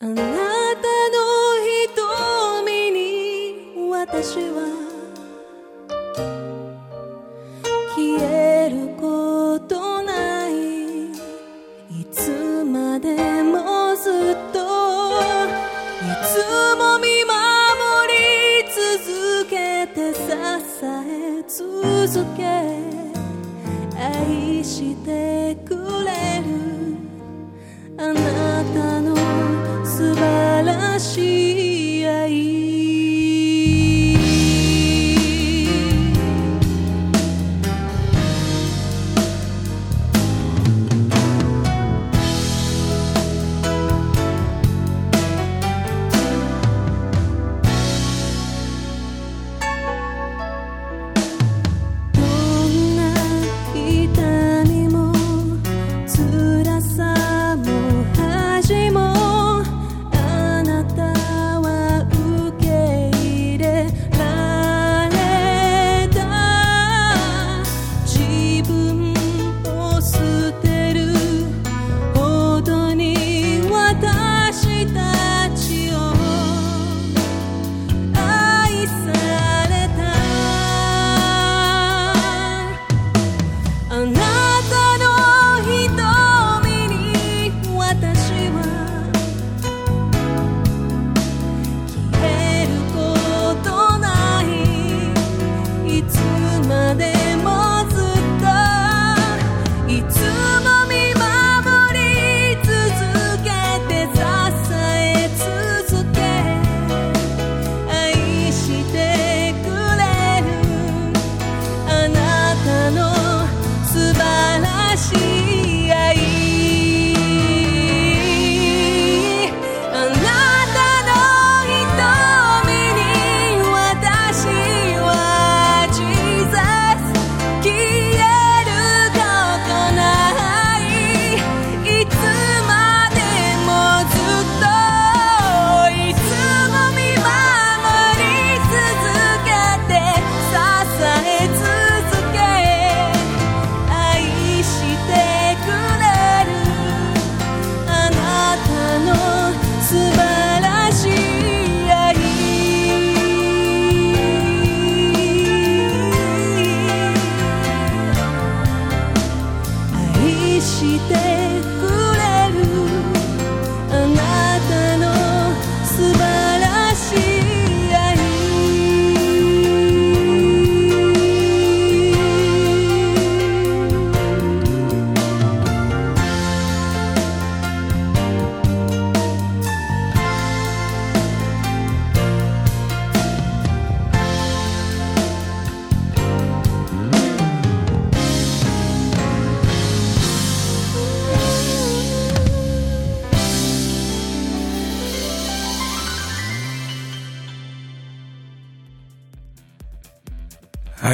あな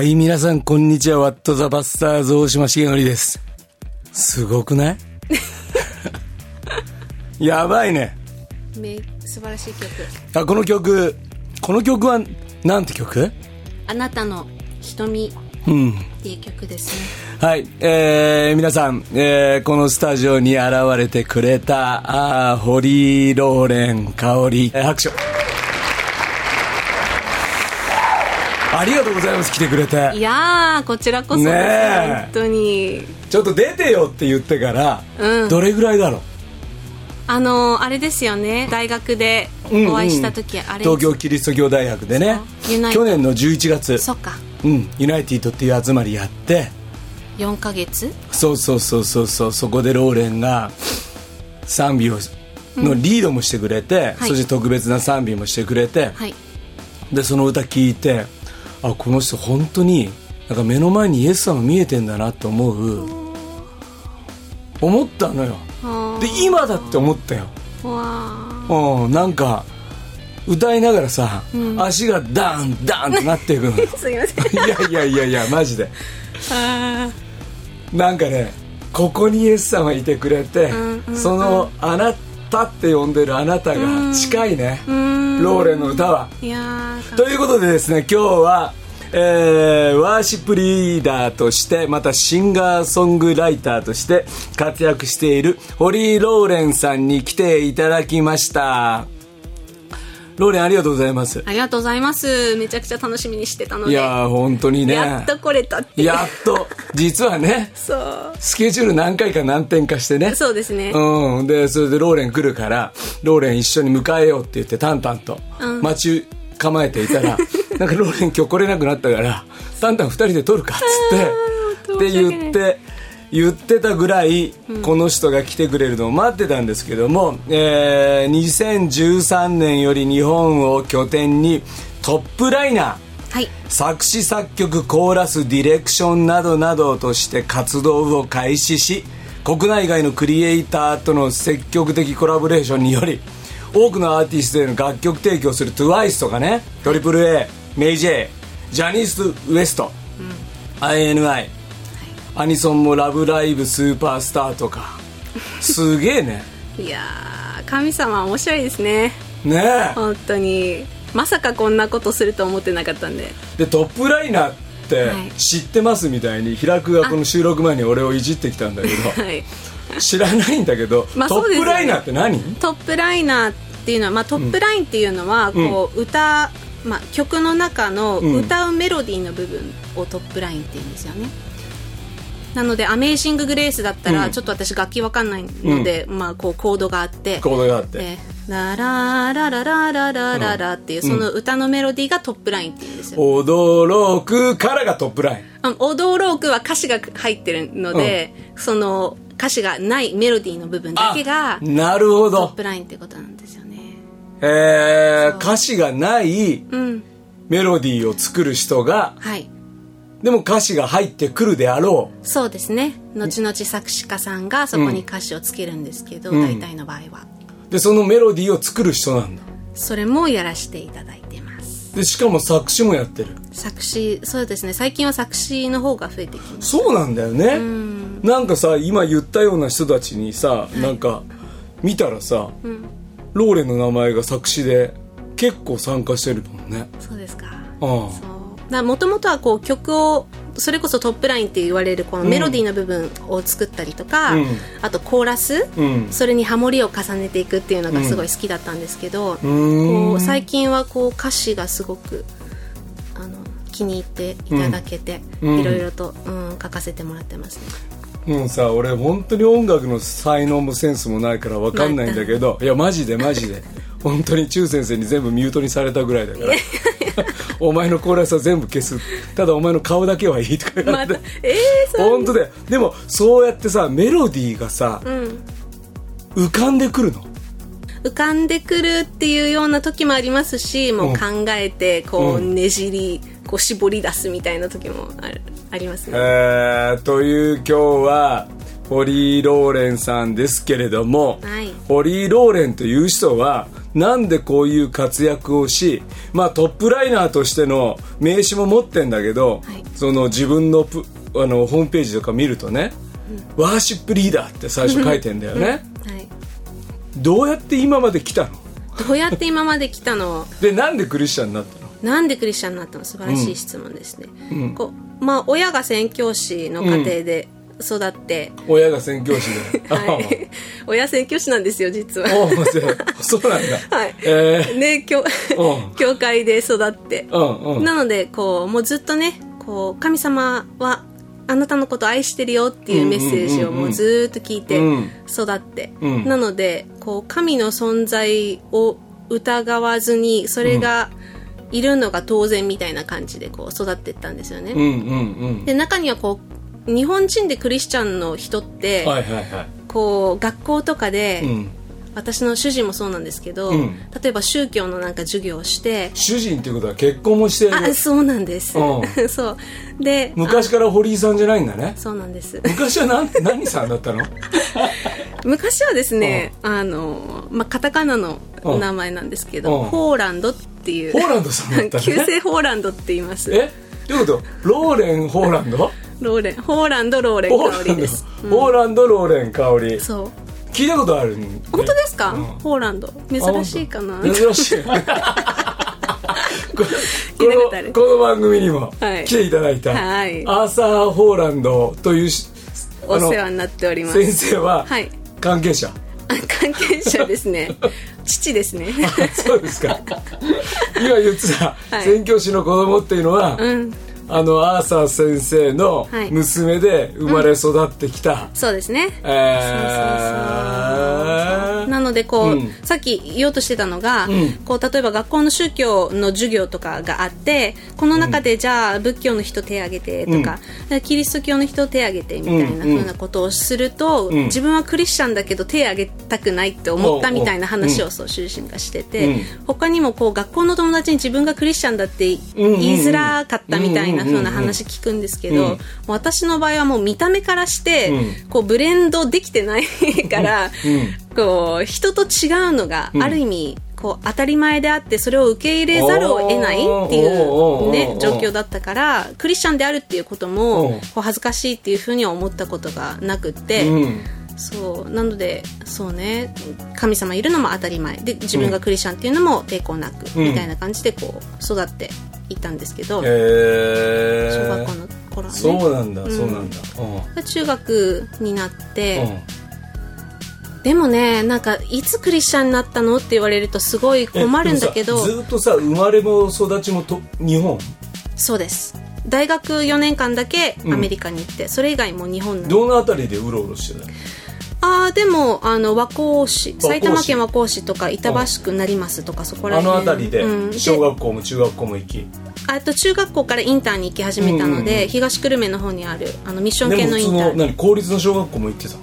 い、皆さん、こんにちは。ワットザバスターズ大島重則です。すごくない？やばいね。め素晴らしい曲あ、この曲、この曲は、なんて曲「あなたの瞳」うん。っていう曲ですねはい、えー、皆さん、えー、このスタジオに現れてくれた、あー堀ローレン香織、えー拍手。ありがとうございます、来てくれて。いやーこちらこそですよ、ねえ。本当に。ちょっと出てよって言ってから、うん。どれぐらいだろう？あのーあれですよね。大学でお会いした時、あれ東京キリスト教大学でね。去年の11月。そっか。うん、ユナイティッドっていう集まりやって。4ヶ月？そうそうそうそうそう。そこでローレンが賛美をのリードもしてくれて、はい。そして特別な賛美もしてくれて、はい。でその歌聞いてあこの人本当になんか目の前にイエス様見えてんだなと思う思ったのよ。あで今だって思ったよ。うんなんか歌いながらさ、足がダンダンってなっていくの すいません。いやいやいやいやマジで。あなんかねここにイエス様いてくれて、そのあなたって呼んでるあなたが近いね、ーうーんローレンの歌は。ということでですね今日はえーワーシップリーダーとしてまたシンガーソングライターとして活躍している堀井ローレンさんに来ていただきましたローレンありがとうございます。ありがとうございます。めちゃくちゃ楽しみにしてたので。いやー本当にね。やっと来れたってやっと。実はね そう。スケジュール何回か何点かしてね。そうですね。うん。で、それでローレン来るから、ローレン一緒に迎えようって言って、タンタンと、待ち構えていたら、なんかローレン今日来れなくなったから、タンタン二人で撮るかっつって、って言って、言ってたぐらい、この人が来てくれるのを待ってたんですけども、えー、2013年より日本を拠点にトップライナー、はい。作詞作曲コーラスディレクションなどなどとして活動を開始し国内外のクリエイターとの積極的コラボレーションにより多くのアーティストへの楽曲提供する TWICE とかね AAA メイジェイジャニーズ WEST、INI アニソンも「ラブライブスーパースター」とか。すげえね。いやー神様は面白いですね。ねえ。本当に。まさかこんなことすると思ってなかったんで。でトップライナーってはい。知ってますみたいに平久がこの収録前に俺をいじってきたんだけど。はい。知らないんだけど、まあトップライナーって何？トップライナーっていうのは、まあ、トップラインっていうのは、こう歌、まあ、曲の中のうん。歌うメロディーの部分をトップラインって言うんですよねなので「アメイジング・グレース」だったら、うん。ちょっと私楽器わかんないので、まあ、こうコードがあって。コードがあって、でラララララララララっていうその歌のメロディーがトップラインって言うんですよ、驚くからがトップライン。あの踊ろうくは歌詞が入ってるので、その歌詞がないメロディーの部分だけがあなるほトッどプラインってことなんですよね。えー、歌詞がないうん。メロディーを作る人がはいでも歌詞が入ってくるであろそうですね。後々作詞家さんがそこに歌詞をつけるんですけど、うん。大体の場合は。うでそのメロディーを作る人なんだ。それもやらせていただいてます。でしかも作詞もやってる。作詞そうですね。最近は作詞の方が増えてきましそうなんだよね、ん。なんかさ今言ったような人たちにさ、なんか見たらさ、ローレンの名前が作詞で結構参加してるもんね。たそうですか。ああそうもともとはこう曲をそれこそトップラインって言われるこのメロディーの部分を作ったりとか、うん。あとコーラス、うん。それにハモリを重ねていくっていうのがすごい好きだったんですけど、こう最近はこう歌詞がすごくあの気に入っていただけて、うん。いろいろと、うん、書かせてもらってますね。もうさ俺本当に音楽の才能もセンスもないから分かんないんだけどい。やマジでマジで。本当に中先生に全部ミュートにされたぐらいだから お前のコーラスは全部消す。ただお前の顔だけはいいとか言われて、えー、そう本当だよ。でもそうやってさメロディーがさ、うん。浮かんでくるの？浮かんでくるっていうような時もありますしもう考えてこううん。ねじりこう絞り出すみたいな時もあるありますね、えー、という今日は堀井ローレンさんですけれども、はい。堀井ローレンという人はなんでこういう活躍をし、まあ、トップライナーとしての名刺も持ってんだけど、はい。その自分のプあのホームページとか見るとね、ワーシップリーダーって最初書いてんだよね。はい、どうやって今まで来たの？どうやって今まで来たの？でなんでクリスチャンになったの？なんでクリスチャンになったの？素晴らしい質問ですね、こうまあ、親が宣教師の家庭で育って、親が宣教師で はい、親宣教師なんですよ実は。そう。なんだ、はい、えー。ね教う。ん 教会で育って、うんうん。なのでこうもうずっとねこう神様はあなたのことを愛してるよっていうメッセージをもうずっと聞いてうん。育って、うん。なのでこう神の存在を疑わずにそれがいるのが当然みたいな感じでこう育っていったんですよね、うんうんうん。で中にはこう日本人でクリスチャンの人って、はいはいはい。こう学校とかで、うん。私の主人もそうなんですけど、うん。例えば宗教のなんか授業をして主人っていうことは結婚もしてあそうなんです、う そう。で昔から堀井さんじゃないんだね。あそうなんです。昔は何何さんだったの？昔はですね、あの、まあ、カタカナの名前なんですけど、うん。ホーランドっていうホーランドさんだったね。旧姓ホーランドって言います。え？どういうこと？ローレンホーランド？ローレンホーランドローレン香りです、う んホーランドローレン香り。そう。聞いたことある？本当ですか、うん。ホーランド。珍しいかな？珍しい。このこの番組にもはい。来ていただいた、はい。アーサー・ホーランドというしお世話になっております。先生ははい。関係者、あ関係者ですね。父ですね。そうですか。今言ってたはい。宣教師の子供っていうのは、うんあのアーサー先生のはい。娘で生まれ育ってきた、そうですね。えー。なのでこう、うん。さっき言おうとしてたのが、ん。こう例えば学校の宗教の授業とかがあってこの中でじゃあ仏教の人手挙げてとか、キリスト教の人手挙げてみたいなうん風なことをすると、ん。自分はクリスチャンだけど手挙げたくないって思ったみたいな話をそう主人がしてて、うん。他にもこう学校の友達に自分がクリスチャンだって言いづらかったみたいな風な話聞くんですけど、うん。私の場合はもう見た目からして、うこうブレンドできてないから、こう人と違うのがある意味、こう当たり前であってそれを受け入れざるを得ないっていう、ね、状況だったからクリスチャンであるっていうこともうん。こう恥ずかしいっていうふうには思ったことがなくって、うんそう。なのでそうね。神様いるのも当たり前。で自分がクリスチャンっていうのも抵抗なく、うん。みたいな感じでこう育っていったんですけど、えー、小学校の頃はね。そうなんだ、ん。そうなんだ、で中学になっうん。て、でもねなんかいつクリスチャンになったのって言われるとすごい困るんだけどずっとさ生まれも育ちもと日本？そうです。大学4年間だけアメリカに行って、それ以外も日本の。どのあたりでうろうろしてたの？ああでもあの和光市市。埼玉県和光市とか板橋区成増とかそこらあの辺辺りでうん。小学校も中学校も行き、あと中学校からインターに行き始めたので、東久留米の方にあるあのミッション系のインターの何公立の小学校も行ってた？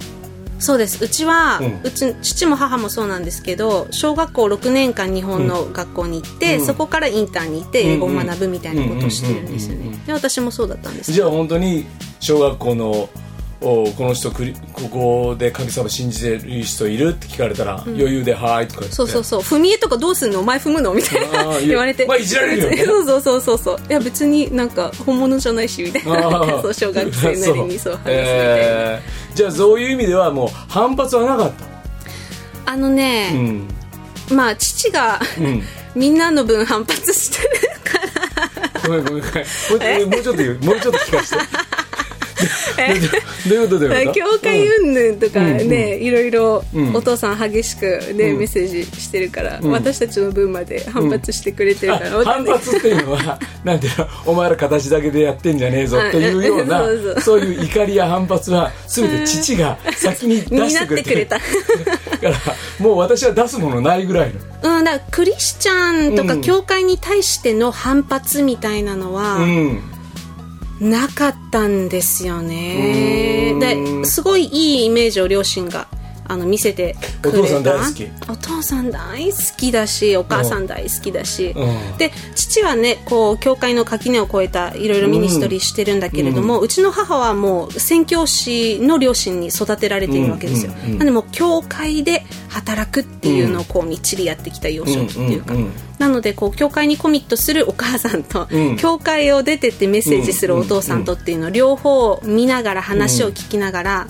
そうです。うちは、ううんち父も母もそうなんですけど小学校6年間日本の学校に行って、うん。そこからインターに行って英語を学ぶみたいなことをしてるんですよね。で私もそうだったんですじゃあ本当に小学校のおこの人クリここで神様信じてる人いるって聞かれたら、余裕で「はーい」とか言って。そうそうそう踏み絵とかどうすんの？お前踏むの？みたいあな言われて。まあいじられるよね。そうそうそうそうそう。いや別になんか本物じゃないしみたいな。そう小学生なりにそう話すみたいな、えーじゃあそういう意味ではもう反発はなかった？あのね、うん。まあ父が、ん。みんなの分反発してるから。ごめんごめんごめん。もうちょっと言う。もうちょっと聞かせてどういうこと？だよ 教会云々とかね、うん。いろいろうん。お父さん激しくね、うん。メッセージしてるから、ん。私たちの分まで反発してくれてるから、あ反発っていうのは なんていうの？お前ら形だけでやってんじゃねえぞっていうような そういう怒りや反発は全て父が先に出してくれてる。になってだからもう私は出すものないぐらいの。うん、だからクリスチャンとかうん。教会に対しての反発みたいなのは、うんなかったんですよね。ですごいいいイメージを両親があの見せてくれた。お父さん大好き。お父さん大好きだしお母さん大好きだし、うん。で父はねこう教会の垣根を越えたいろいろミニストリーしてるんだけれども、うちの母はもう宣教師の両親に育てられているわけですよ、うんうんうん。なんでもう教会で働くっていうのをこうみっちりやってきた幼少期っていうか、うんうんうんなのでこう教会にコミットするお母さんと、うん。教会を出てってメッセージするお父さんとっていうのを両方見ながら話を聞きながら、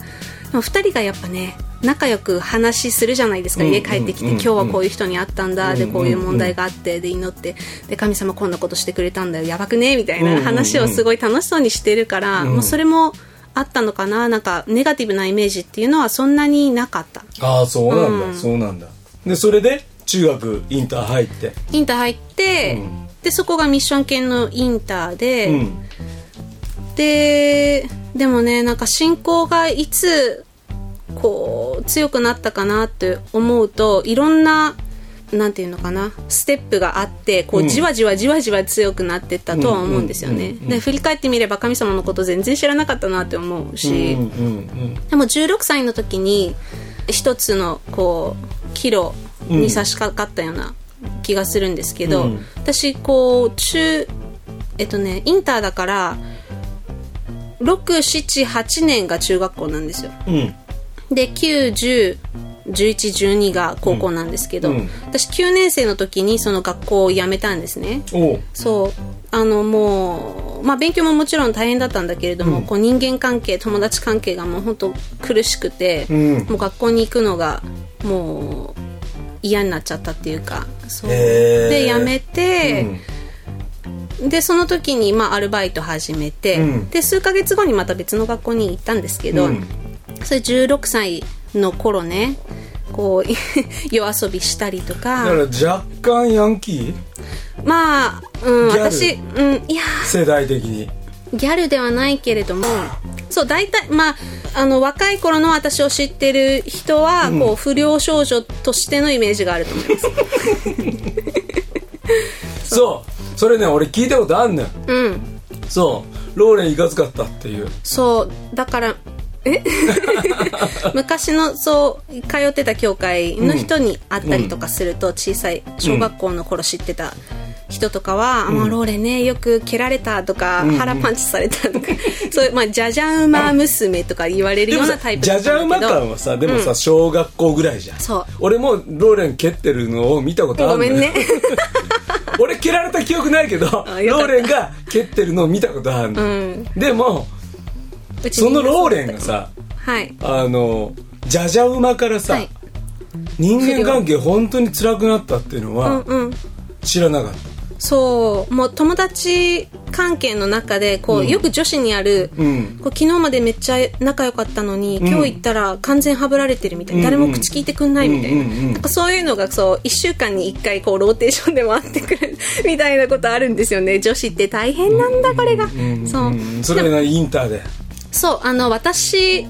でも2人がやっぱね仲良く話するじゃないですか、うん家帰ってきて、うん今日はこういう人に会ったんだ、でうんこういう問題があってで祈って。で神様こんなことしてくれたんだよ。やばくね？みたいな話をすごい楽しそうにしてるから、もうそれもあったのかな？なんかネガティブなイメージっていうのはそんなになかった。ああそうなんだ、うん。そうなんだ。でそれで中学インター入って。インター入って、うん。でそこがミッション系のインターで、うん。ででもねなんか信仰がいつこう強くなったかなって思うといろんななんていうのかなステップがあってこううん。じわじわじわじわ強くなってったとは思うんですよね、で振り返ってみれば神様のこと全然知らなかったなって思うし、でも16歳の時に一つのこう岐路に差し掛かったような気がするんですけど、うん。私こう中えっとねインターだから678年が中学校なんですよ。うんうんで9101112が高校なんですけど、うん。うん。私9年生の時にその学校を辞めたんですね。そう。あのもう、まあ、勉強ももちろん大変だったんだけれども、こう人間関係友達関係がもう本当苦しくて、うん。もう学校に行くのがもう嫌になっちゃったっていうかそう。で辞めて、でその時にまあアルバイト始めて、うん。で数ヶ月後にまた別の学校に行ったんですけど、うんそれ16歳の頃ねこう 夜遊びしたりとだかから若干ヤンキー？まあ、うん、ギャル？私、うん、いや世代的に。ギャルではないけれどもそう大体まああの若い頃の私を知ってる人は、こう不良少女としてのイメージがあると思います。そう。それね俺聞いたことあんのよ。うん。そう。ローレンいかつかったっていう。そう。だからえ？昔のそう通ってた教会の人に会ったりとかすると、小さい小学校の頃知ってた人とかは「あまあローレンねよく蹴られた」とか、腹パンチされた」とか そういう、まあ、じゃじゃ馬娘とか言われるようなタイプじゃじゃ馬感はさでもさ、小学校ぐらいじゃん。そう。俺もローレン蹴ってるのを見たことあるごめんね。俺蹴られた記憶ないけどローレンが蹴ってるのを見たことあるの、うん。でもそのローレンがさはい。あのじゃじゃ馬からさ、はい。人間関係本当に辛くなったっていうのうんはうん。知らなかった、そう。もう友達関係の中でこう、よく女子にある、うん。こう昨日までめっちゃ仲良かったのに、今日行ったら完全ハブられてるみたいな、誰も口聞いてくんないみたいな、うんかそういうのがそう1週間に1回こうローテーションで回ってくる みたいなことあるんですよね。女子って大変なんだこれが、そう、うんそれがインターでそうあの私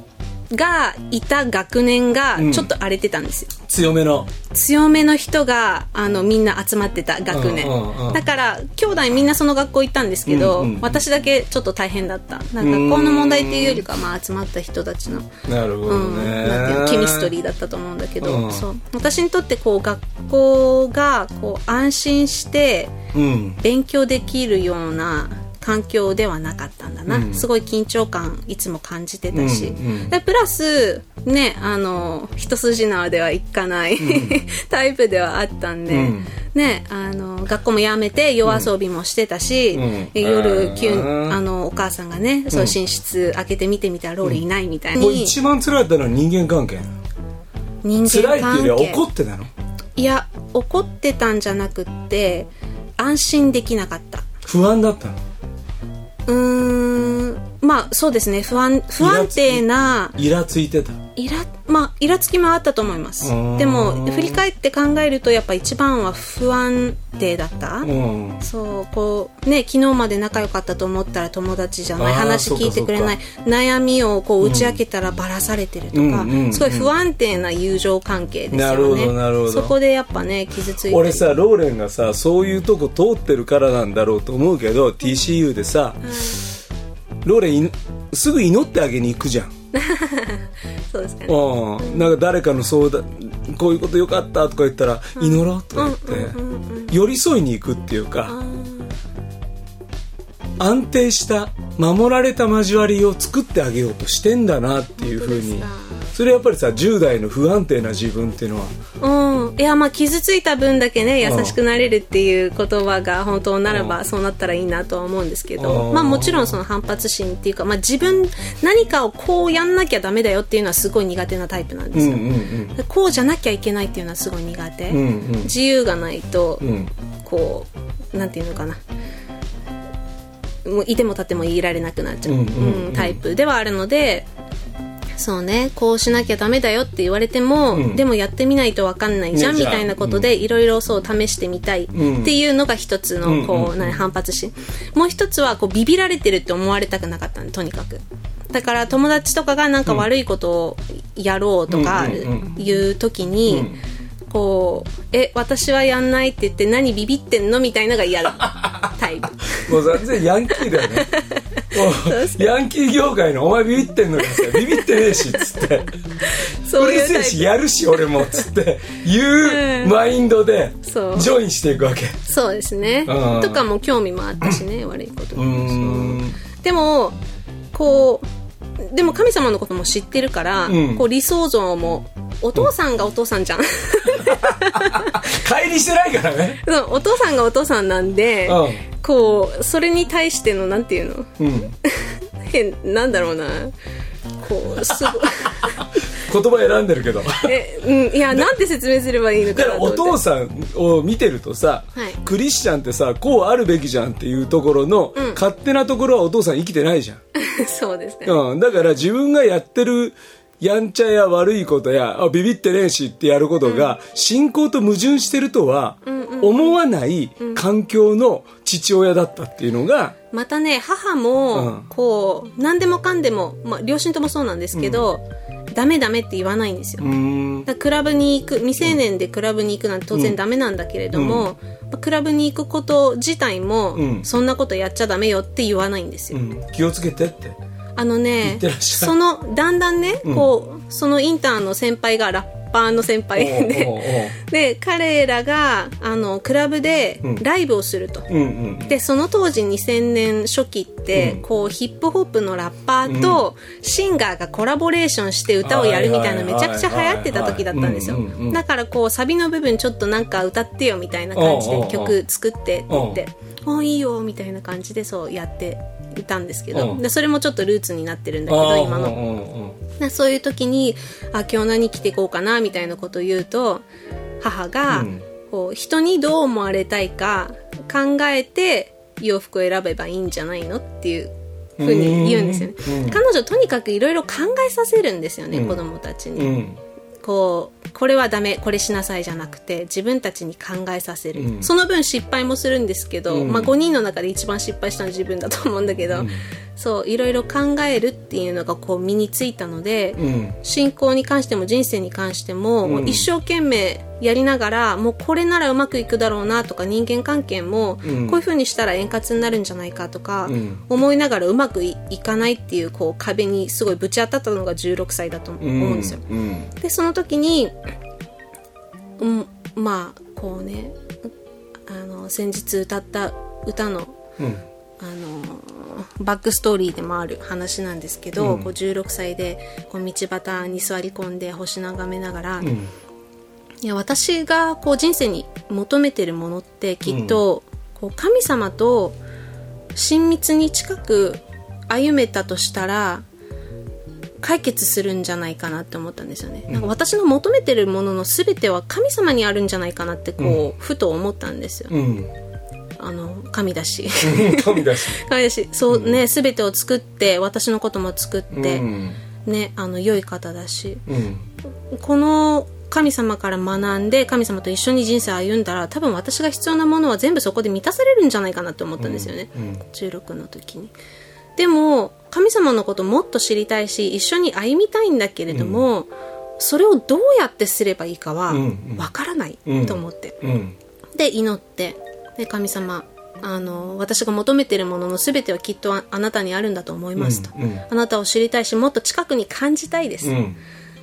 がいた学年がちょっと荒れてたんですよ、強めの。強めの人があのみんな集まってた学年、うんうんうんだから兄弟みんなその学校行ったんですけど、うんうん私だけちょっと大変だった。なんか学校の問題っていうよりかはまあ集まった人たちの、なるほどうん、ね、なんていうのケミストリーだったと思うんだけど、うん。そう。私にとってこう学校がこう安心してうん。勉強できるような環境ではなかったんだな、うん。すごい緊張感いつも感じてたし、うんうんでプラスねあの一筋縄ではいかない、タイプではあったんで、うん。ねあの学校も辞めて夜遊びもしてたし、うん。夜急あのお母さんがね、そう寝室開けて見てみたらローレンいないみたいに、もう一番辛かったのは人間関係。人辛い間関っていうよりは係怒ってたの？いや怒ってたんじゃなくって安心できなかった。不安だったの？うーんまあそうですね。不安不安定なイラついてた。イラまあイラつきもあったと思います。うんでも振り返って考えるとやっぱ一番は不安定だった、うん。そうこうね昨日まで仲良かったと思ったら友達じゃない話聞いてくれない悩みをこう打ち明けたらばらされてるとか、うんうんうんすごい不安定な友情関係ですよね。なるほどなるほど。そこでやっぱね傷ついて俺さローレンがさそういうとこ通ってるからなんだろうと思うけど TCU でさ、ローレンいすぐ祈ってあげに行くじゃん。そうですかね。うん、なんか誰かの相談こういうことよかったとか言ったら、祈ろうとか言って、寄り添いに行くっていうか、安定した守られた交わりを作ってあげようとしてんだなっていうふうにそれやっぱりさ10代の不安定な自分っていうのは。うん、いやまあ傷ついた分だけね優しくなれるっていう言葉が本当ならばそうなったらいいなとは思うんですけど、うん。まあもちろんその反発心っていうか、まあ、自分何かをこうやんなきゃダメだよっていうのはすごい苦手なタイプなんですよ、うんうんでこうじゃなきゃいけないっていうのはすごい苦手、うんうん。自由がないと、うん。こうなんていうのかな。もういても立ってもいられなくなっちゃう、うんうんうん。うんタイプではあるのでそうねこうしなきゃダメだよって言われても、うん。でもやってみないと分かんないじゃんねみたいなことでいろいろそう試してみたいってうんいうのが一つのこう、うん。反発心もう一つはこうビビられてるって思われたくなかったんでとにかく。だから友達とかがなんか悪いことをやろうとかいう時に、うんこう「え私はやんない」って言って「何ビビってんの?」みたいのが嫌だ。タイプ。もう全然ヤンキーだよ ね。ヤンキー業界の「お前ビビってんのかさビビってねえし」っつって「そううるせえしやるし俺も」っつって。いうマインドでジョインしていくわけ。そうですね。うん。とかも興味もあったしね悪いことでもこうでも神様のことも知ってるから、うん。こう理想像もお父さんがお父さんじゃん、乖離してないからね。お父さんがお父さんなんで、うこうそれに対してのなんていうの？うん。変なんだろうな。こうすごい。言葉選んでるけど。え、うん、いや、なんて説明すればいいのかなと思って。父さんを見てるとさ、はい。クリスチャンってさこうあるべきじゃんっていうところの、勝手なところはお父さん生きてないじゃん、そうですね。うん、だから自分がやってるやんちゃや悪いことやあビビってねえしってやることが、信仰と矛盾してるとは思わない環境の父親だったっていうのが、またね、母うん。も、こう、何でもかんでも、まあ、両親ともそうなんですけど、ダメダメって言わないんですよ。だクラブに行く未成年でクラブに行くなんて当然ダメなんだけれども、まあクラブに行くこと自体も、うん。そんなことやっちゃダメよって言わないんですよ、うん。気をつけてってあの言ねそのだんだんね、こうそのインターンの先輩がラッパーの先輩でで彼らがあのクラブでライブをすると、うんうん。でその当時2000年初期って、こうヒップホップのラッパーとシンガーがコラボレーションして歌をやるみたいなめちゃくちゃ流行ってた時だったんですよ。だからこうサビの部分ちょっとなんか歌ってよみたいな感じで曲作ってって言って「あいいよ」みたいな感じでそうやっていたんですけどうん。でそれもちょっとルーツになってるんだけど今の。うそういう時にあ今日何着ていこうかなみたいなことを言うと母が、うん。こう人にどう思われたいか考えて洋服を選べばいいんじゃないのっていうふうに言うんですよね、うん。彼女とにかくいろいろ考えさせるんですよね、うん。子供たちに、うん。こうこれはダメこれしなさいじゃなくて自分たちに考えさせる、うん。その分失敗もするんですけど、うん。まあ、5人の中で一番失敗したのは自分だと思うんだけど、そういろいろ考えるっていうのがこう身についたので、うん。信仰に関しても人生に関しても,、もう一生懸命やりながらもうこれならうまくいくだろうなとか人間関係もこういうふうにしたら円滑になるんじゃないかとか、うん。思いながらうまくいいかないっていうこう壁にすごいぶち当たったのが16歳だと思うんですよ。うん。でその時に、うん、まあこうねあの先日歌った歌のうん。あのバックストーリーでもある話なんですけど、こう16歳でこう道端に座り込んで星眺めながら、ん。いや私がこう人生に求めてるものってきっと、こう神様と親密に近く歩めたとしたら解決するんじゃないかなって思ったんですよね、なんか私の求めてるものの全ては神様にあるんじゃないかなってこう、ふと思ったんですよ、うん。あの神だし。神だし。神だし。そうね、全てを作って私のことも作って、うん。ねあの良い方だし。うん。この神様から学んで神様と一緒に人生を歩んだら多分私が必要なものは全部そこで満たされるんじゃないかなって思ったんですよね、16の時にでも神様のこともっと知りたいし一緒に歩みたいんだけれども、それをどうやってすればいいかはうんわからないうん。と思って、うん。で祈って。で神様あの私が求めているものの全てはきっとああなたにあるんだと思いますと、うんうん。あなたを知りたいしもっと近くに感じたいです、うん。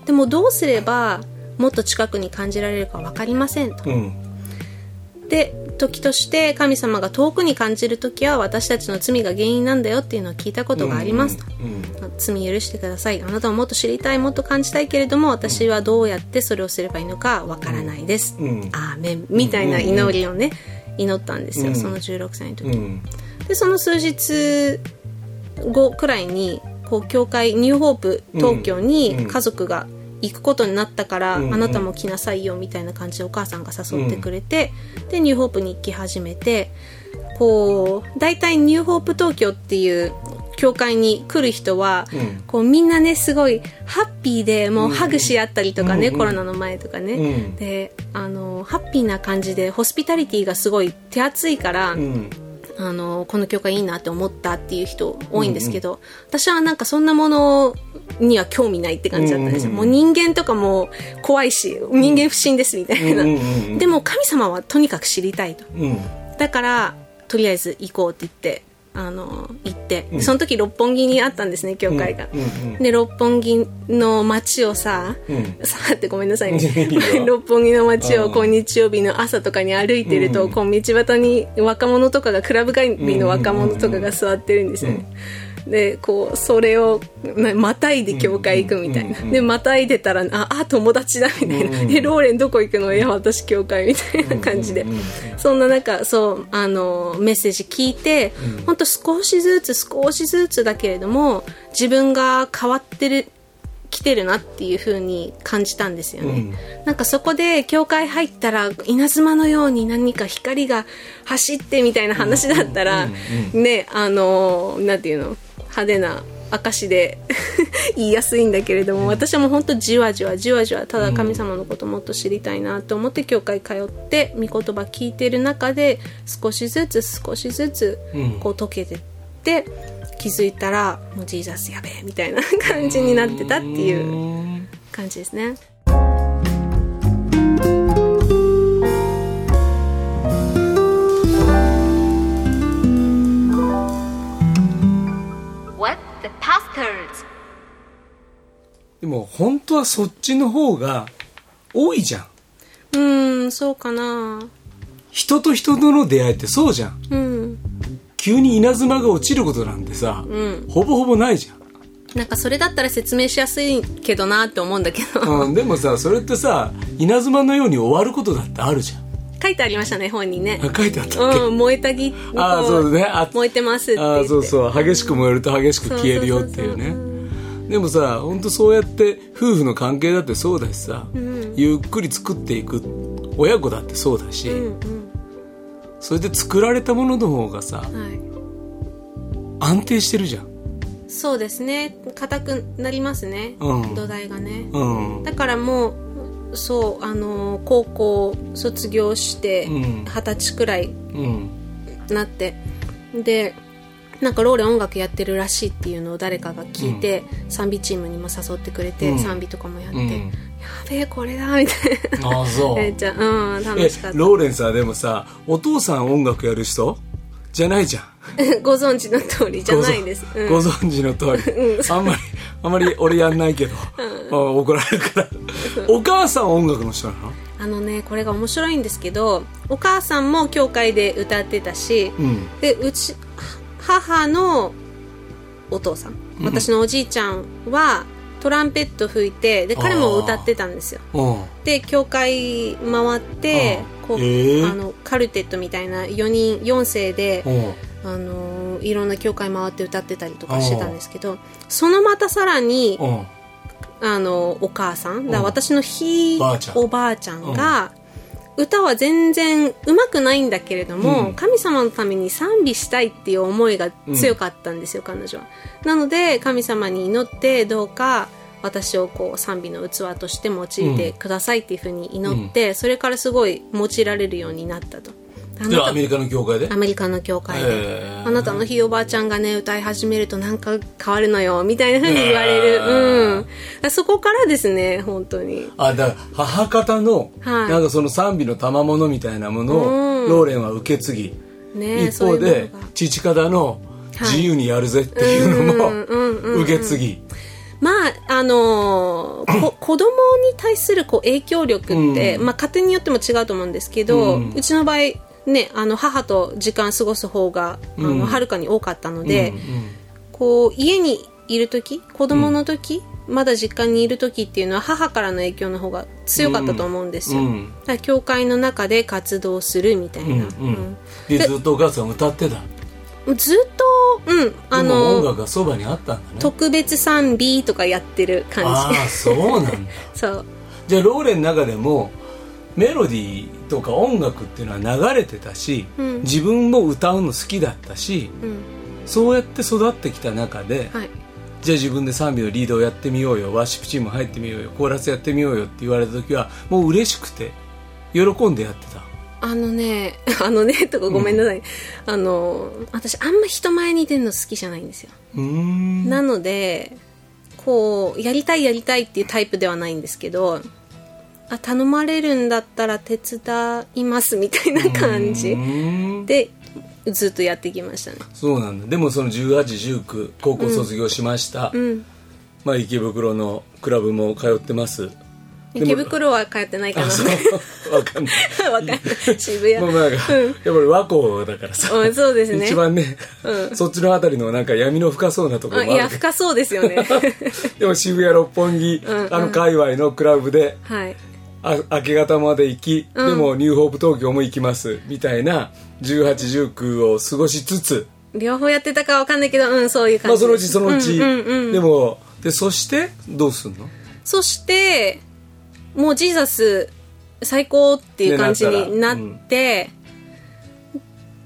でもどうすればもっと近くに感じられるか分かりませんと。うん。で時として神様が遠くに感じる時は私たちの罪が原因なんだよっていうのを聞いたことがありますと、うん罪許してくださいあなたをもっと知りたいもっと感じたいけれども私はどうやってそれをすればいいのかわからないです、うん。アーメンみたいな祈りをね祈ったんですよ、うん。その16歳の時、うん。でその数日後くらいにこう教会ニューホープ東京に家族が行くことになったから、うんあなたも来なさいよみたいな感じでお母さんが誘ってくれて、でニューホープに行き始めてこう大体ニューホープ東京っていう教会に来る人は、うん。こうみんなねすごいハッピーでもうハグし合ったりとかね、うんコロナの前とかね、うん。であのハッピーな感じでホスピタリティがすごい手厚いから、うん。あのこの教会いいなって思ったっていう人多いんですけど、私はなんかそんなものには興味ないって感じだったんですよ、うんもう人間とかも怖いし人間不信ですみたいな、うんうんうんでも神様はとにかく知りたいと。うん。だからとりあえず行こうって言ってあの行って、その時六本木にあったんですね教会が、うんうんで六本木の街をさ、うん。さあってごめんなさいね。六本木の街うん。をこう日曜日の朝とかに歩いてると、うん。こう道端に若者とかがクラブ帰りの若者とかが座ってるんですよね、でこうそれをなまたいで教会行くみたいな、でまたいでたらああ友達だみたいな、えローレンどこ行くの？いや私教会みたいな感じで、そんな中そうあのメッセージ聞いて、ほん。と少しずつ少しずつだけれども自分が変わってる来てるなっていう風に感じたんですよね、うん。なんかそこで教会入ったら稲妻のように何か光が走ってみたいな話だったら、ねあのなんていうの？派手な証で 言いやすいんだけれども、私はもう本当じわじわじわじわただ神様のこともっと知りたいなと思って教会通って御言葉聞いてる中で少しずつ少しずつうん。こう解けてって気づいたらもうジーザスやべえみたいな 感じになってたっていううん感じですね。当はそっちの方が多いじゃん。うーんそうかな。人と人との出会いってそうじゃん。うん。急に稲妻が落ちることなんてさ、うん。ほぼほぼないじゃん。なんかそれだったら説明しやすいけどなって思うんだけど。うん、でもさそれってさ稲妻のように終わることだってあるじゃん。書いてありましたね本にね。あ書いてあったっけ、うん燃えたぎああそうだね。あ燃えてますってああそうそう。激しく燃えると激しく消えるよっていうねでもさ本当そうやって夫婦の関係だってそうだしさ、ゆっくり作っていく親子だってそうだし、うんうん。それで作られたものの方がさはい。安定してるじゃん。そうですね。硬くなりますね、うん。土台がね、うん。だからもうそうあの高校卒業してうん。二十歳くらいうん。なって。でなんかローレン音楽やってるらしいっていうのを誰かが聞いて、賛美チームにも誘ってくれて、うん。賛美とかもやって、うん。やべえこれだみたいな。ああそ めっちゃうん楽えしかった。ローレンさでもさお父さん音楽やる人？じゃないじゃん。ご存知の通りじゃないです、うん。ご存知の通り、あんまりあんまり俺やんないけど、あ怒られるから。お母さん音楽の人なの？あのねこれが面白いんですけどお母さんも教会で歌ってたし、うん。でうち母のお父さん。私のおじいちゃんはトランペット吹いてで彼も歌ってたんですよ。うん。で教会回ってこう、えあのカルテットみたいな4人4世で、うん。あのいろんな教会回って歌ってたりとかしてたんですけどそのまたさらにうん。あのお母さんだ私のひおばあちゃんが、歌は全然うまくないんだけれども、うん。神様のために賛美したいっていう思いが強かったんですよ、彼女は。なので神様に祈ってどうか私をこう賛美の器として用いてくださいっていうふうに祈って、それからすごい用いられるようになったとでアメリカの教会で？アメリカの教会へでー。あなたのひいおばあちゃんがね歌い始めるとなんか変わるのよみたいな風に言われる、うん。そこからですね本当に。あだから母方の、はい。なんかその賛美の賜物みたいなものを、うん。ローレンは受け継ぎ、ね一方で父方の自由にやるぜっていうのも、受け継ぎ、まああのーこ 子供に対するこう影響力って、うん。まあ、家庭によっても違うと思うんですけど、ううんちの場合ねあの母と時間過ごす方があうん。のはるかに多かったので、こう家にいる時子供の時、まだ実家にいる時っていうのは母からの影響の方が強かったと思うんですよ、うん。だから教会の中で活動するみたいな、うんうん。でずっとお母さん歌ってた？うんずっとうんあでも音の楽がそばにあったんだね。特別賛美とかやってる感ああそうなんだ。じ そう。じゃあローレンの中でもメロディーとか音楽っていうのは流れてたし、うん。自分も歌うの好きだったしうん。そうやって育ってきた中で、はい。じゃあ自分で賛美のリードをやってみようよワーシップチーム入ってみようよコーラスやってみようよって言われた時はもう嬉しくて喜んでやってた。あのね あのねとかごめんなさい、あの私あんま人前に出るの好きじゃないんですよ。なのでこうやりたいやりたいっていうタイプではないんですけどあ頼まれるんだったら手伝いますみたいな感じ。でずっとやってきましたね。そうなんだでもその1819高校卒業しました、うん。まあ、池袋のクラブも通ってます。池袋は通ってないかな。わかんない。わかんない。渋谷。もうなん。か、やっぱり和光だからさ、うんそうですね。一番ね、そっちのあたりのなんか闇の深そうなところあもあいや深そうですよね。でも渋谷六本木、うんうん。あの界隈のクラブではいあ明け方まで行き、でもニューホープ東京も行きます。みたいな1819を過ごしつつ。両方やってたかわかんないけどうんそういうまあそのうちそのうち、うんうんうん。でもでそしてどうすんの？そしてもうジーザス最高っていう感じになって、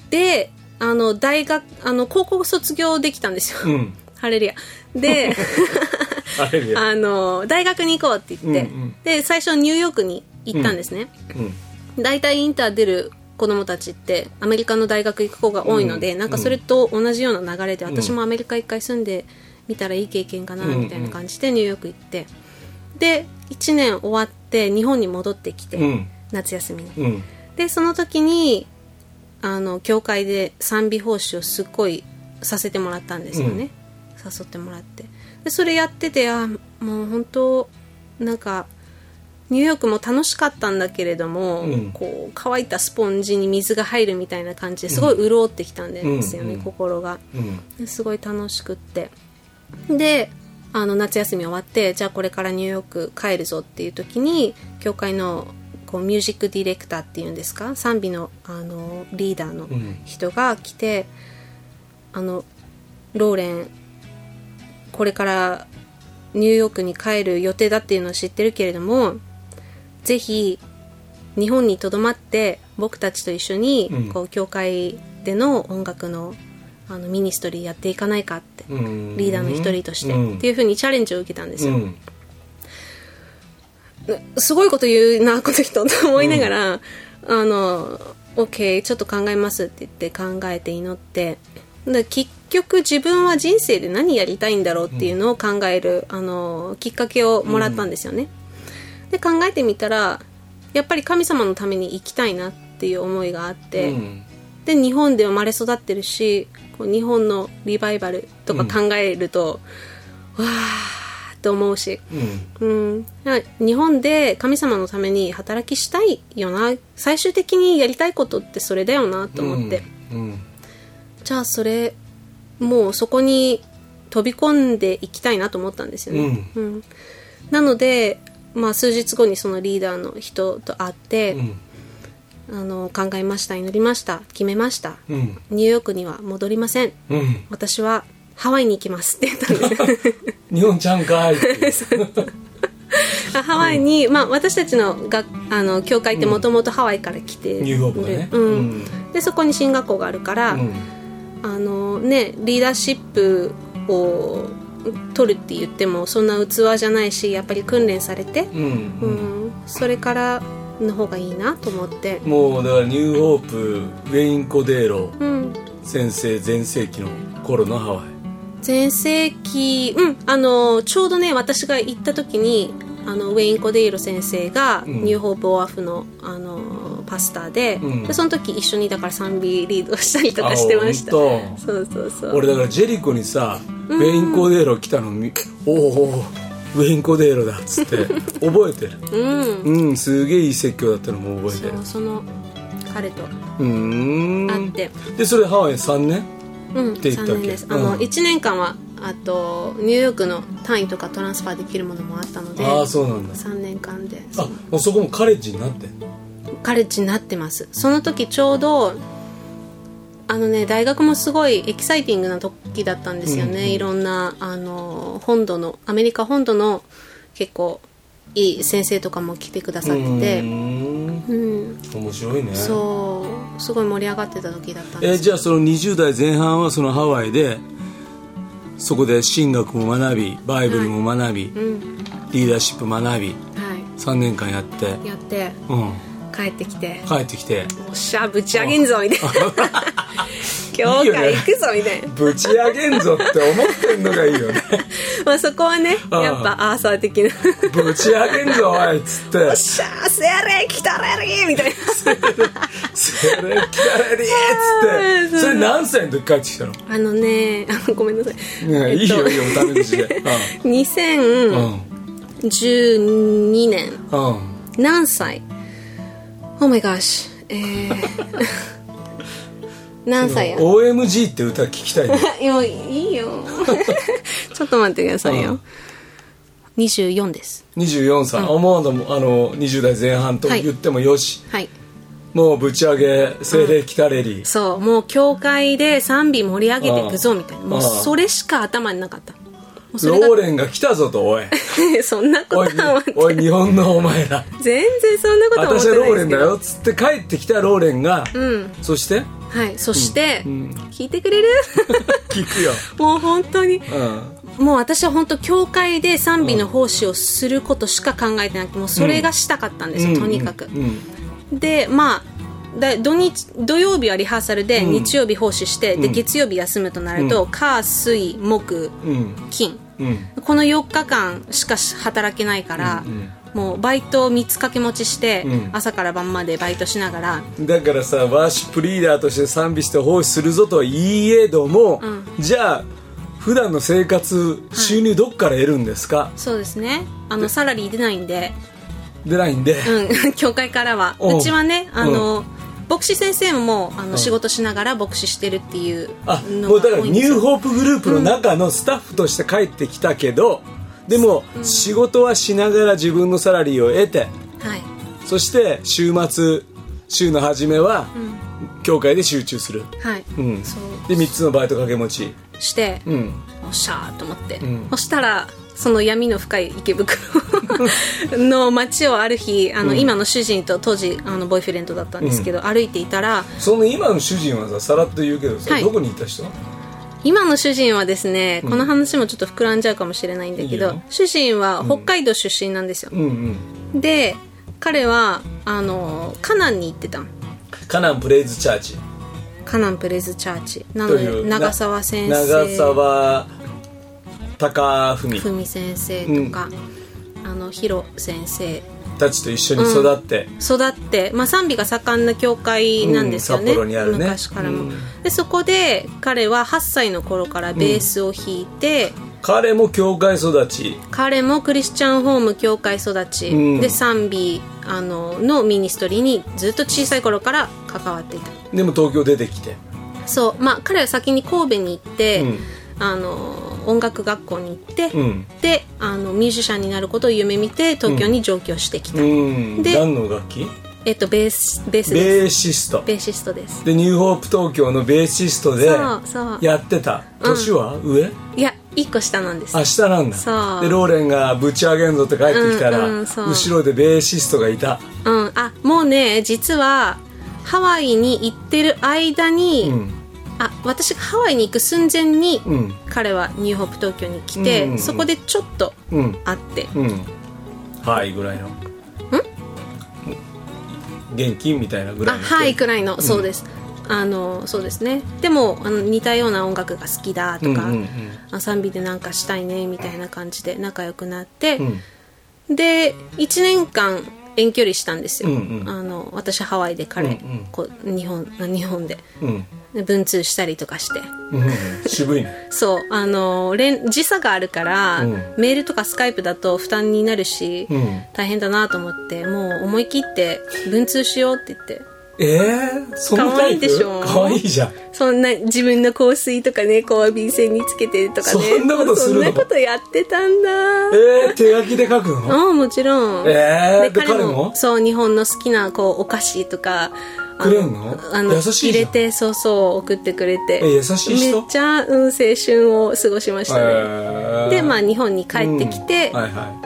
であの大学あの高校卒業できたんですよ、うんハレルヤ。で あの大学に行こうって言って、うんうん。で最初ニューヨークに行ったんですね、うん。大体インター出る子供たちってアメリカの大学行く子が多いので、うん。なんかそれと同じような流れで、私もアメリカ一回住んでみたらいい経験かなうん。みたいな感じでニューヨーク行って。で1年終わって日本に戻ってきて、うん。夏休みに。うん。でその時にあの教会で賛美奉仕をすっごいさせてもらったんですよね、誘ってもらって。でそれやっててあもう本当なんかニューヨークも楽しかったんだけれども、うん。こう乾いたスポンジに水が入るみたいな感じですごい潤ってきたんですよね、うん。心が。うん。ですごい楽しくって。であの夏休み終わってじゃあこれからニューヨーク帰るぞっていう時に教会のこうミュージックディレクターっていうんですか？賛美のあのリーダーのうん。人が来て、あのローレンこれからニューヨークに帰る予定だっていうのを知ってるけれどもぜひ日本にとどまって僕たちと一緒にうん。こう教会での音楽のあのミニストリーやっていかないかってうん。リーダーの一人として、うん。っていうふうにチャレンジを受けたんですよ、うん。すごいこと言うなこの人と思いながら、あの OK ちょっと考えますって言って考えて祈ってで結局自分は人生で何やりたいんだろうっていうのを考える、あのきっかけをもらったんですよね、で考えてみたらやっぱり神様のために生きたいなっていう思いがあって、うん。で日本で生まれ育ってるしこう日本のリバイバルとか考えると、わーって思うし、うん。日本で神様のために働きしたいよな。最終的にやりたいことってそれだよなと思って、うん。じゃあそれもうそこに飛び込んでいきたいなと思ったんですよね、うん。なので、まあ、数日後にそのリーダーの人と会って、うん。あの考えました祈りました決めました。うん。ニューヨークには戻りません。うん。私はハワイに行きますって言ったんです。日本ちゃんかい ハワイに、まあ、私たちのがあの教会ってもともとハワイから来てる、ニューホープがね。うん。うん。でそこに進学校があるから、うんあのね、リーダーシップを取るって言ってもそんな器じゃないしやっぱり訓練されて、うん。うん。それからの方がいいなと思って、もうだからニューホープウェイン・コデーロうん、先生全盛期の頃のハワイ。全盛期、うん、あのちょうどね私が行った時にあのウェイン・コデイロ先生がうん。ニューホープ・オアフのあのパスターで,、うん。でその時一緒にだから賛美リードしたりとかしてました。そうそうそう。俺だからジェリコにさウェイン・コデーロ来たのみおおウェイン・コデーロだっつって 覚えてる。うん。うんすげえいい説教だったのも覚えてる。その彼と。うーん。会って。でそれハワイ3年？うんて言ったっけ？3年です。あの、うん。1年間はあとニューヨークの単位とかトランスファーできるものもあったのでああそうなんだ。3年間で。あもうそこもカレッジになってんの？カレッジになってます。その時ちょうどあのね大学もすごいエキサイティングな時だったんですよね、うんうんいろんなあの本土のアメリカ本土の結構いい先生とかも来てくださってて。ん。うん。面白いね。そう。すごい盛り上がってた時だったんです。えじゃあその20代前半はそのハワイでそこで神学も学びバイブルも学び、うん。リーダーシップ学びは3年間やって、いやって。うん、帰ってきて。帰ってきて。おっしゃぶち上げんぞみたいな。教会 行くぞみたいな。ぶち上げんぞって思ってんのがいいよね。まあそこはねやっぱアーサー的な。ぶち上げんぞおいっつって。よっしゃーせやれ来たれりみたいな。それキャラリーっつって。それ何歳の時帰ってきたの、あのねあごめんなさい、ね、いいよいいよダメ口で2012年うん。うん。何歳？Oh my gosh. えー、何歳や？OMG って歌聞きたいね。いやいいよ。ちょっと待ってくださいよ、うん。24です。24歳、思うのもあの20代前半と言ってもよし、はい。もうぶち上げ精霊来たれり、そう。もう教会で賛美盛り上げていくぞみたいな。もうああそれしか頭になかったローレンが来たぞとおい。そんなことは思っておい日本のお前ら。全然そんなことは思って私はローレンだよっつって帰ってきたローレンが、うん。そして？はいそして、ん。聞いてくれる？聞くよ、もう本当に。うん、もう私は本当教会で賛美の奉仕をすることしか考えてなくてもうそれがしたかったんですよ、とにかく、うん。でまあだ土日土曜日はリハーサルで、うん。日曜日奉仕して、でうん。月曜日休むとなると、火水木うん。金うん。この4日間しか働けないから、うんもうバイトを3つ掛け持ちして、うん。朝から晩までバイトしながらだからさワーシップリーダーとして賛美して奉仕するぞといえども、うじゃあ普段の生活収入どっから得るんですか、そうですね。あのサラリー出ないんで、出ないんで、うん、教会からは。おう。うちはねあの、牧師先生もあの、ん仕事しながら牧師してるっていうあのもうだからニューホープグループの中のスタッフとして帰ってきたけどでも仕事はしながら自分のサラリーを得てはい。そして週末週の初めは教会で集中する、はい、うん、で3つのバイト掛け持ち。して、うん。おっしゃーと思って、ん。そしたらその闇の深い池袋 の街をある日あの、今の主人と当時あのボーイフレンドだったんですけど、歩いていたらその今の主人はささらっと言うけどさ、はい。どこにいた人？今の主人はですね、この話もちょっと膨らんじゃうかもしれないんだけどいいよ。主人は北海道出身なんですよ、うんうん。で彼はあのカナンに行ってたんカナンプレイズチャーチ。カナンプレズチャーチ。なというので長澤先生。長澤貴文。文先生とか、あのヒロ先生。たちと一緒に育って、育って、まあ、賛美が盛んな教会なんですよね,、うんね。昔からも、うん。でそこで彼は8歳の頃からベースを弾いて、彼も教会育ち。彼もクリスチャンホーム教会育ち、うん。で賛美あののミニストリーにずっと小さい頃から関わっていた。でも東京出てきて。そう。まあ彼は先に神戸に行って、うんあの音楽学校に行って、うん。であのミュージシャンになることを夢見て東京に上京してきた、うん。で何の楽器？えっとベースベースベーシスト。ベーシストです。でニューホープ東京のベーシストでやってた。年は？上？いや1個下なんです。あ下なんだ。そう。でローレンがぶち上げんぞって帰ってきたら、うんうん後ろでベーシストがいた。うん。あもうね実はハワイに行ってる間に、うんあ私がハワイに行く寸前に、うん。彼はニューホープ東京に来て、うんうんうん。そこでちょっとうん。会って、うん。はいぐらいの？現金みたいなぐらあいの？はいくらいの、そうです。あのそうですね。でもあの似たような音楽が好きだとか、うんうんあ賛美でなんかしたいねみたいな感じで仲良くなって、うん。で1年間遠距離したんですよ、うんうん。あの私ハワイで彼、うんうん。こう日本あ日本で。うん。で文通したりとかして。うんうん。渋いね。そうあの連時差があるから、うん。メールとかスカイプだと負担になるし、うん。大変だなと思ってもう思い切って文通しようって言ってえー、そのタイプ？可愛いでしょ？かわいいじゃん。そんな自分の香水とかねこう便箋につけてとかね。そんなことするの？そんなことやってたんだ。えー、手書きで書くの？うんもちろん、えーで彼彼もそう日本の好きなこうお菓子とかあくれんの？あの優しいじゃん。入れてそうそう送ってくれて。え優しい人？めっちゃ、うん、青春を過ごしましたね、えー。でまあ日本に帰ってきてうん、はいは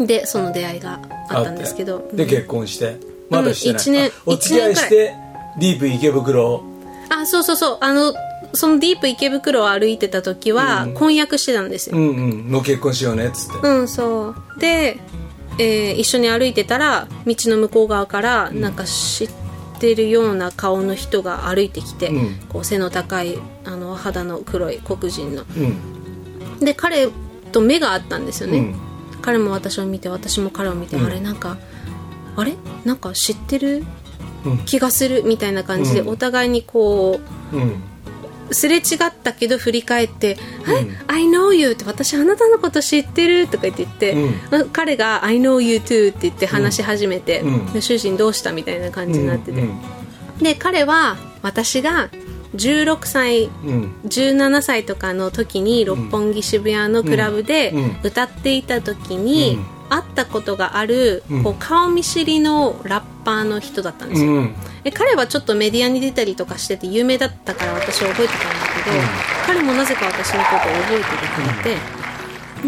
い。でその出会いがあったんですけど。で結婚してまだしてない、一年あお付き合いしてディープ池袋あそうそうそう。あのそのディープ池袋を歩いてた時は婚約してたんですよ。うんうん。の結婚しようねっつって。うん、そう。で、えー一緒に歩いてたら道の向こう側からなんか知ってるような顔の人が歩いてきて、うん。こう背の高いあの肌の黒い黒人の。うん。で彼と目があったんですよね、うん。彼も私を見て私も彼を見て、うん。あれなんかあれ？なんか知ってる？うん。気がするみたいな感じで、うん。お互いにこうすれ違ったけど振り返って「はい I know you」って私あなたのこと知ってるとか言って彼が「I know you too」って言って話し始めて、主人どうしたみたいな感じになってて、うんで彼は私が16歳うん。17歳とかの時に六本木渋谷のクラブでうん。歌っていた時にうん会ったことがあるうん。こう顔見知りのラッパーの人だったんですよ、うん。で彼はちょっとメディアに出たりとかしてて有名だったから私は覚えてたんだけど、彼もなぜか私のことを覚えててくれて。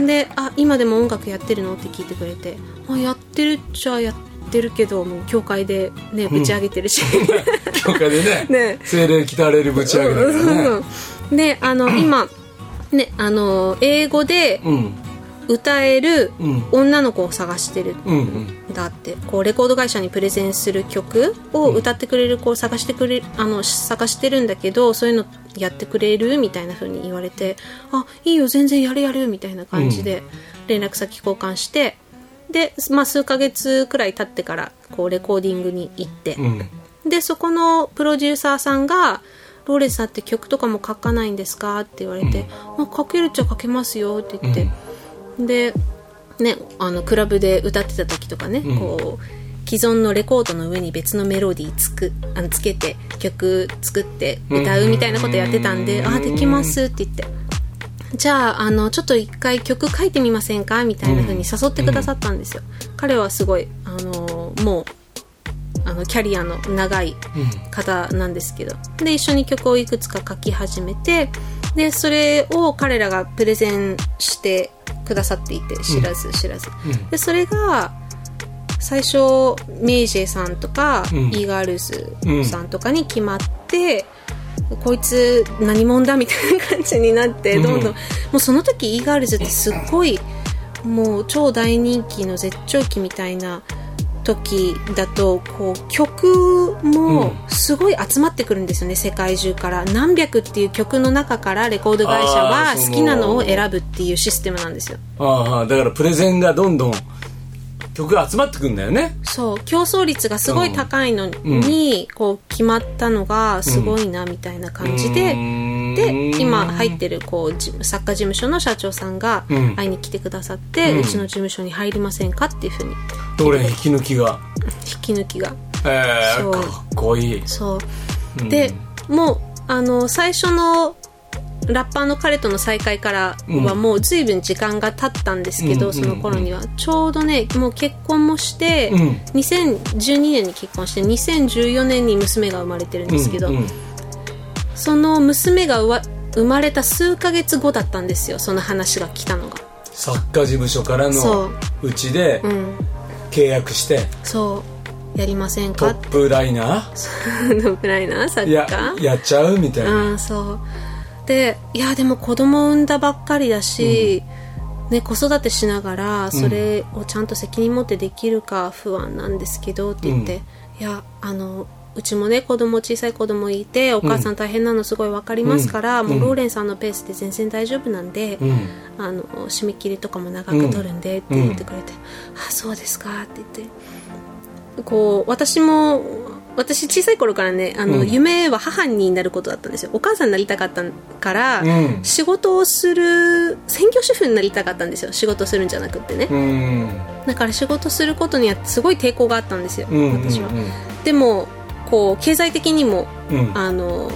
で「あ今でも音楽やってるの?」って聞いてくれて「あやってるっちゃやってるけどもう教会でねぶち上げてるし、教会でね。ね。精霊来たれるぶち上げだからね。そうであの今ねあの英語でうん歌えるうん。女の子を探してる。うんうん。だってこうレコード会社にプレゼンする曲を歌ってくれる子を探してくれあの探してるんだけどそういうのやってくれるみたいな風に言われてあいいよ全然やるやるみたいな感じで連絡先交換してで、まあ、数ヶ月くらい経ってからこうレコーディングに行って、うん。でそこのプロデューサーさんが「ローレンスさんって曲とかも書かないんですか?」って言われて「まあ、書けるっちゃ書けますよ」って言って、で、ね、あのクラブで歌ってた時とかね、ん。こう既存のレコードの上に別のメロディーつくあのつけて曲作って歌うみたいなことやってたんで「うん。あできます」って言って。じゃああのちょっと一回曲書いてみませんか？みたいな風に誘ってくださったんですよ、彼はすごいあのもうあのキャリアの長い方なんですけど。で一緒に曲をいくつか書き始めてでそれを彼らがプレゼンしてくださっていて知らず知らず、でそれが最初メイジェさんとか、うん。イーガールズさんとかに決まって、こいつ何者だみたいな感じになってどんどん、もうその時イーガールズってすっごいもう超大人気の絶頂期みたいな時だとこう曲もすごい集まってくるんですよね、世界中から。何百っていう曲の中からレコード会社あは好きなのを選ぶっていうシステムなんですよ。ああだからプレゼンがどんどん曲が集まってくんだよね。そう競争率がすごい高いのに、こう決まったのがすごいなみたいな感じで、で今入ってるこうじ作家事務所の社長さんがうん。会いに来てくださって、ううんちの事務所に入りませんかっていうふうに。どれ？引き抜きが。引き抜きが。えー、かっこいい。そう。でもうあの最初のラッパーの彼との再会からはもう随分時間が経ったんですけど、うんその頃には。ちょうどねもう結婚もして、うん。2012年に結婚して2014年に娘が生まれてるんですけど、うんうん。その娘がうわ生まれた数ヶ月後だったんですよその話が来たのが。作家事務所からそのう。うちでうん。契約してそう。やりませんか？トップライナのぐらいな作ー？や家？やっちゃうみたいな、うんそうでいやでも子供産んだばっかりだし、ね、子育てしながらそれをちゃんと責任持ってできるか不安なんですけどって言って、いやあのうちもね子供小さい子供いてお母さん大変なのすごい分かりますから、うん。もうローレンさんのペースで全然大丈夫なんで、うん。あの締め切りとかも長く取るんでって言ってくれて「あそうですか」って言ってこう私も私小さい頃からねあの、うん。夢は母になることだったんですよ。お母さんになりたかったから、うん。仕事をする専業主婦になりたかったんですよ。仕事するんじゃなくってね、うん。だから仕事することにはすごい抵抗があったんですよ、うん私は、でもこう経済的にもあの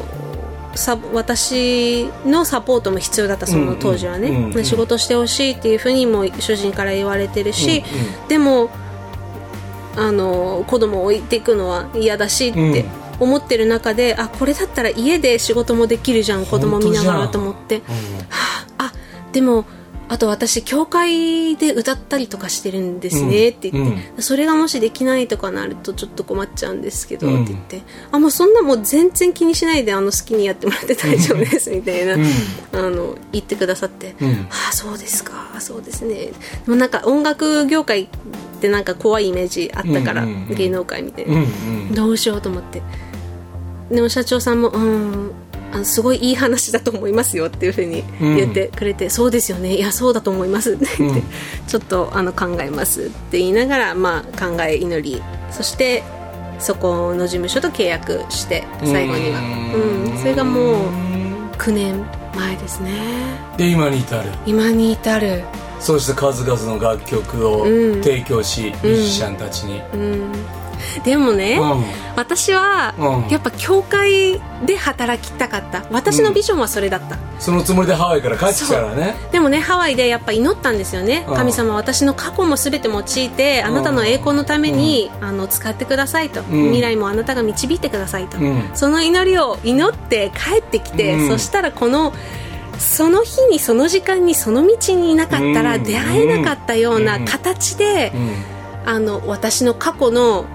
さ私のサポートも必要だったその当時はね、仕事してほしいっていうふうにも主人から言われてるし、うん。でもあの子供を置いていくのは嫌だしって思ってる中で、あこれだったら家で仕事もできるじゃん子供見ながらと思って、はあ、あでもあと私教会で歌ったりとかしてるんですねって言って、それがもしできないとかなるとちょっと困っちゃうんですけど、うん。って言って。あもうそんなもう全然気にしないであの好きにやってもらって大丈夫ですみたいな、うん。あの言ってくださって、うん。ああそうですかそうですね。でもなんか音楽業界ってなんか怖いイメージあったから、うんうんうん芸能界みたいな、うんうん。どうしようと思って。でも社長さんもうんあのすごいいい話だと思いますよっていうふうに言ってくれて、そうですよね。いやそうだと思いますって。言って、うん。ちょっとあの考えますって言いながら、まあ、考え祈り。そしてそこの事務所と契約して最後には。うん、それがもう9年前ですね。で今に至る。今に至るそして数々の楽曲をうん。提供し、ミュージシャンたちに、うん。でもね、うん。私は、うん。やっぱ教会で働きたかった。私のビジョンはそれだった、そのつもりでハワイから帰ってきたからね。でもねハワイでやっぱ祈ったんですよね、うん。神様私の過去も全て用いてあなたの栄光のために、あの使ってくださいと、未来もあなたが導いてくださいと、うん。その祈りを祈って帰ってきて、うん。そしたらこのその日にその時間にその道にいなかったらうん。出会えなかったような形で、あの私の過去の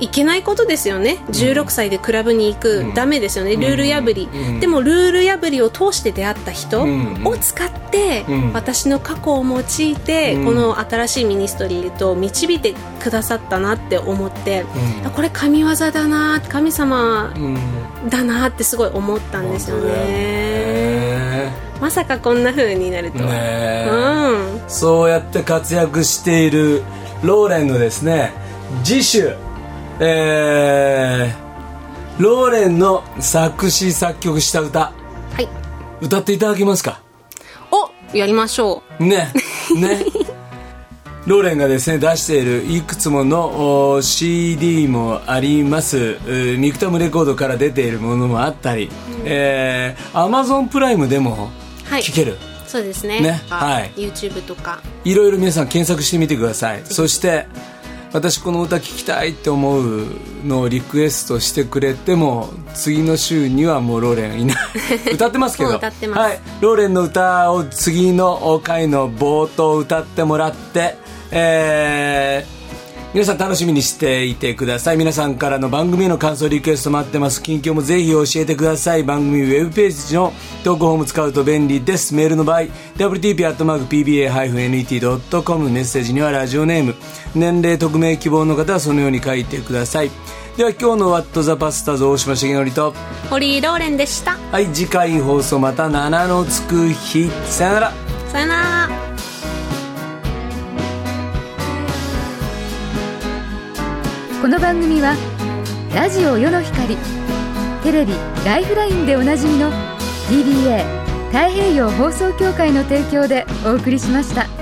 いけないことですよね。16歳でクラブに行く、ダメですよね。ルール破り、うん。でもルール破りを通して出会った人うん。を使って、うん。私の過去を用いて、うん。この新しいミニストリーと導いてくださったなって思って、これ神業だな神様うん。だなってすごい思ったんですよねまさかこんな風になるとは、ねえ。うん。そうやって活躍しているローレンのですね次週えー、ローレンの作詞作曲した歌。はい。歌っていただけますか？おやりましょう。ねね。ローレンがですね出しているいくつものお CD もあります。ミクタムレコードから出ているものもあったり、えー、Amazon プライムでもはい。聴ける、そうですね。ね。あはい。YouTube とか。いろいろ皆さん検索してみてください。そして私この歌聴きたいって思うのをリクエストしてくれても次の週にはもうローレンいない。歌ってますけど。もう歌ってます。はい、ローレンの歌を次の回の冒頭歌ってもらってえー皆さん楽しみにしていてください。皆さんからの番組への感想リクエスト待ってます。近況もぜひ教えてください。番組ウェブページの投稿フォーム使うと便利です。メールの場合 wtp.pba-net.com メッセージにはラジオネーム。年齢匿名希望の方はそのように書いてください。では今日の「ワット・ザ・パスターズ」大島重則と堀井ローレンでした。はい次回放送また7のつく日。さよなら。さよならこの番組はラジオ世の光テレビ「ライフライン」でおなじみの DBA 太平洋放送協会の提供でお送りしました。